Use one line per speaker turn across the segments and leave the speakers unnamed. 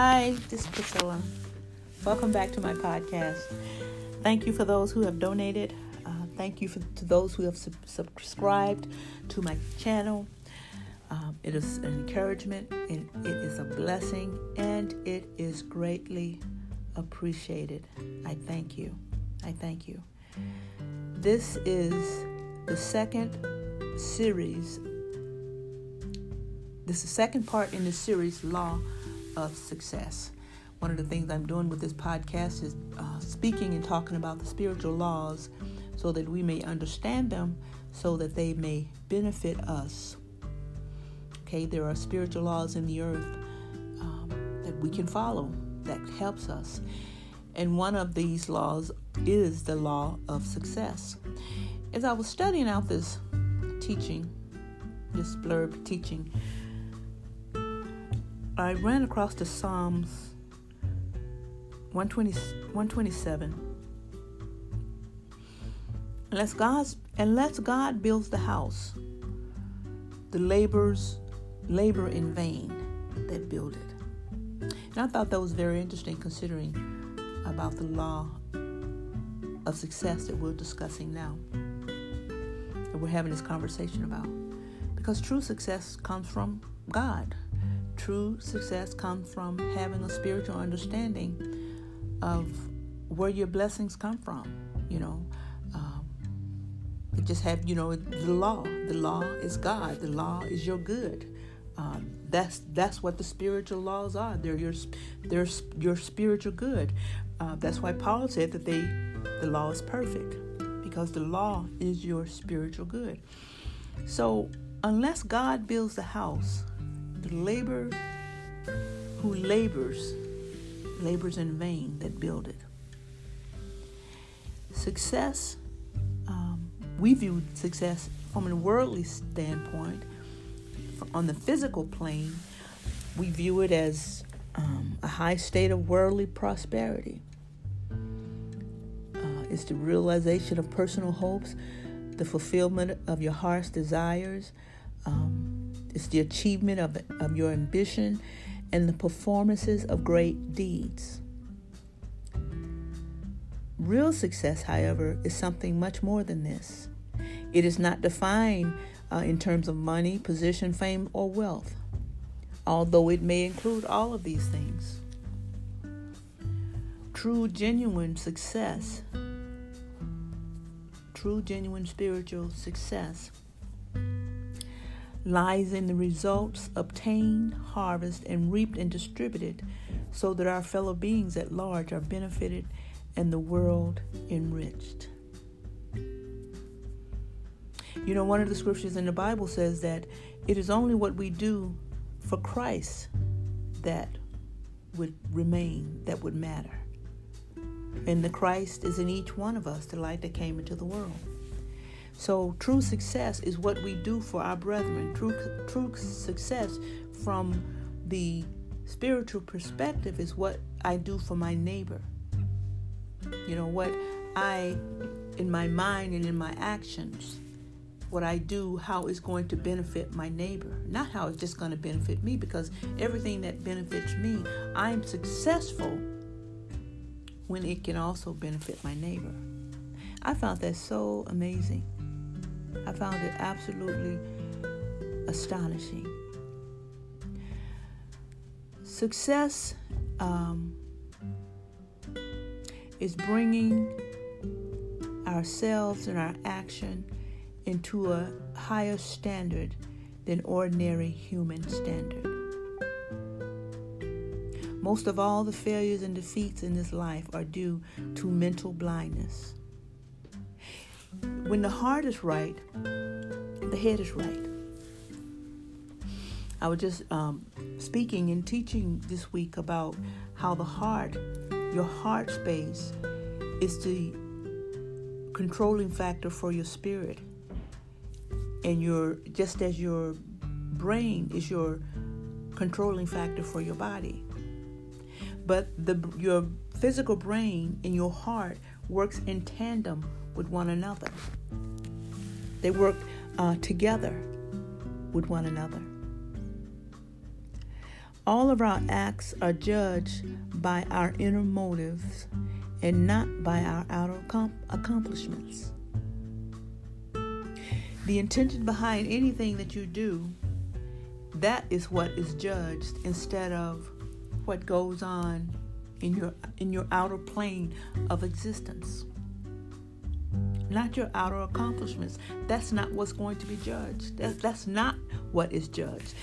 Hi, this is Priscilla. Welcome back to my podcast. Thank you for those who have donated. Uh, thank you for, to those who have sub- subscribed to my channel. Um, it is an encouragement, and it is a blessing, and it is greatly appreciated. I thank you. I thank you. This is the second series. This is the second part in the series, Law of Success. One of the things I'm doing with this podcast is uh, speaking and talking about the spiritual laws so that we may understand them so that they may benefit us. Okay, there are spiritual laws in the earth um, that we can follow that helps us. And one of these laws is the law of success. As I was studying out this teaching, this blurb teaching, I ran across the Psalms 120, 127. Unless, God's, unless God builds the house, the laborers labor in vain that build it. And I thought that was very interesting considering about the law of success that we're discussing now. That we're having this conversation about. Because true success comes from God. True success comes from having a spiritual understanding of where your blessings come from. You know, um, it just have you know the law. The law is God. The law is your good. Um, that's that's what the spiritual laws are. They're your they're your spiritual good. Uh, that's why Paul said that they the law is perfect because the law is your spiritual good. So unless God builds the house, the labor who labors labors in vain that build it. Success, um, we view success from a worldly standpoint. On the physical plane, we view it as um, a high state of worldly prosperity. Uh, it's the realization of personal hopes, the fulfillment of your heart's desires. Um, it's the achievement of, of your ambition and the performances of great deeds. Real success, however, is something much more than this. It is not defined uh, in terms of money, position, fame, or wealth, although it may include all of these things. True, genuine success, true, genuine spiritual success lies in the results obtained, harvested, and reaped and distributed so that our fellow beings at large are benefited and the world enriched. You know, one of the scriptures in the Bible says that it is only what we do for Christ that would remain, that would matter. And the Christ is in each one of us, the light that came into the world. So true success is what we do for our brethren. True true success from the spiritual perspective is what I do for my neighbor. You know what I in my mind and in my actions what I do, how it's going to benefit my neighbor, not how it's just going to benefit me, because everything that benefits me, I'm successful when it can also benefit my neighbor. I found that so amazing. I found it absolutely astonishing. Success um, is bringing ourselves and our action into a higher standard than ordinary human standard. Most of all the failures and defeats in this life are due to mental blindness. When the heart is right, the head is right. I was just um, speaking and teaching this week about how the heart, your heart space, is the controlling factor for your spirit. And your just as your brain is your controlling factor for your body. But the your physical brain and your heart works in tandem with one another. They work uh, together with one another. All of our acts are judged by our inner motives and not by our outer accomplishments. The intention behind anything that you do, that is what is judged instead of what goes on in your in your outer plane of existence. Not your outer accomplishments. That's not what's going to be judged. That's, that's not what is judged.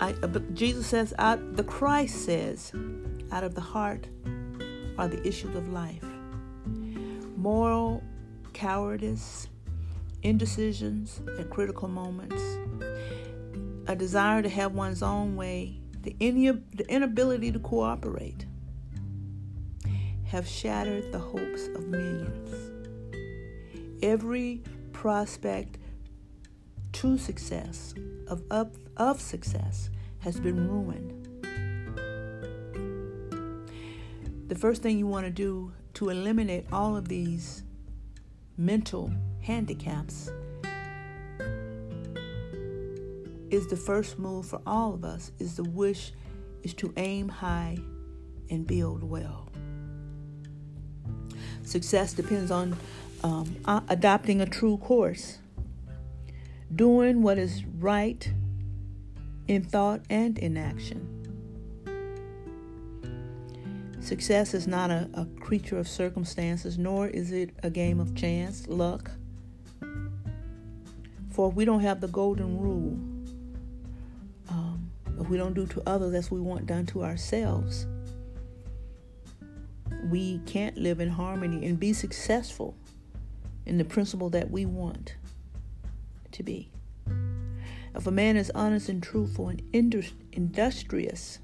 I, uh, but Jesus says, out, the Christ says, out of the heart are the issues of life. Moral cowardice, indecisions at critical moments, a desire to have one's own way, the, the inability to cooperate have shattered the hopes of millions. Every prospect to success, of, of, of success, has been ruined. The first thing you want to do to eliminate all of these mental handicaps is the first move for all of us is the wish is to aim high and build well. Success depends on um, adopting a true course, doing what is right in thought and in action. Success is not a, a creature of circumstances, nor is it a game of chance, luck. For if we don't have the golden rule. Um, if we don't do to others as we want done to ourselves, we can't live in harmony and be successful in the principle that we want to be. If a man is honest and truthful and industrious,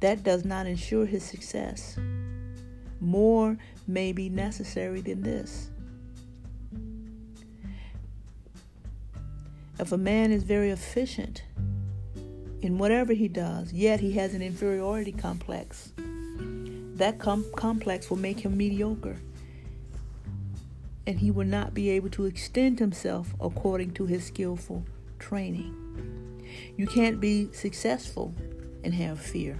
that does not ensure his success. More may be necessary than this. If a man is very efficient in whatever he does, yet he has an inferiority complex. That com- complex will make him mediocre, and he will not be able to extend himself according to his skillful training. You can't be successful and have fear,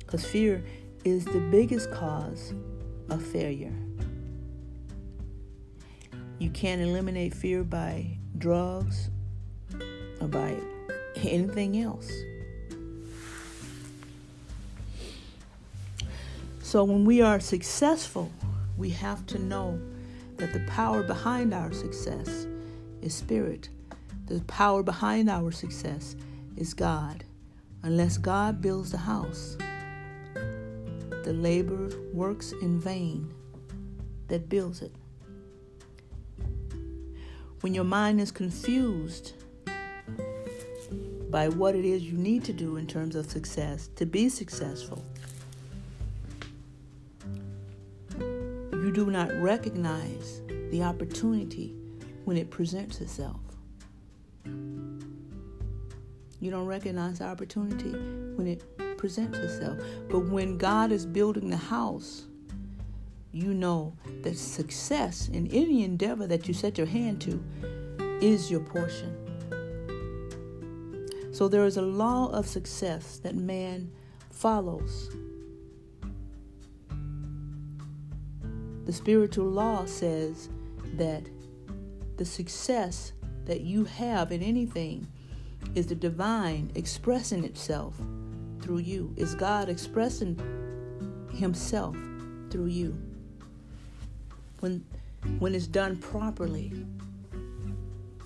because fear is the biggest cause of failure. You can't eliminate fear by drugs or by anything else. So when we are successful, we have to know that the power behind our success is spirit. The power behind our success is God. Unless God builds the house, the labor works in vain that builds it. When your mind is confused by what it is you need to do in terms of success to be successful. Do not recognize the opportunity when it presents itself. You don't recognize the opportunity when it presents itself. But when God is building the house, you know that success in any endeavor that you set your hand to is your portion. So there is a law of success that man follows. The spiritual law says that the success that you have in anything is the divine expressing itself through you. Is God expressing himself through you? When when it's done properly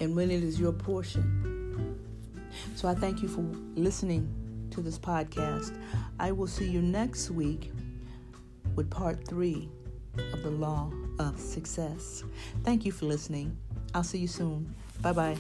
and when it is your portion. So I thank you for listening to this podcast. I will see you next week with part three of the law of success. Thank you for listening. I'll see you soon. Bye bye.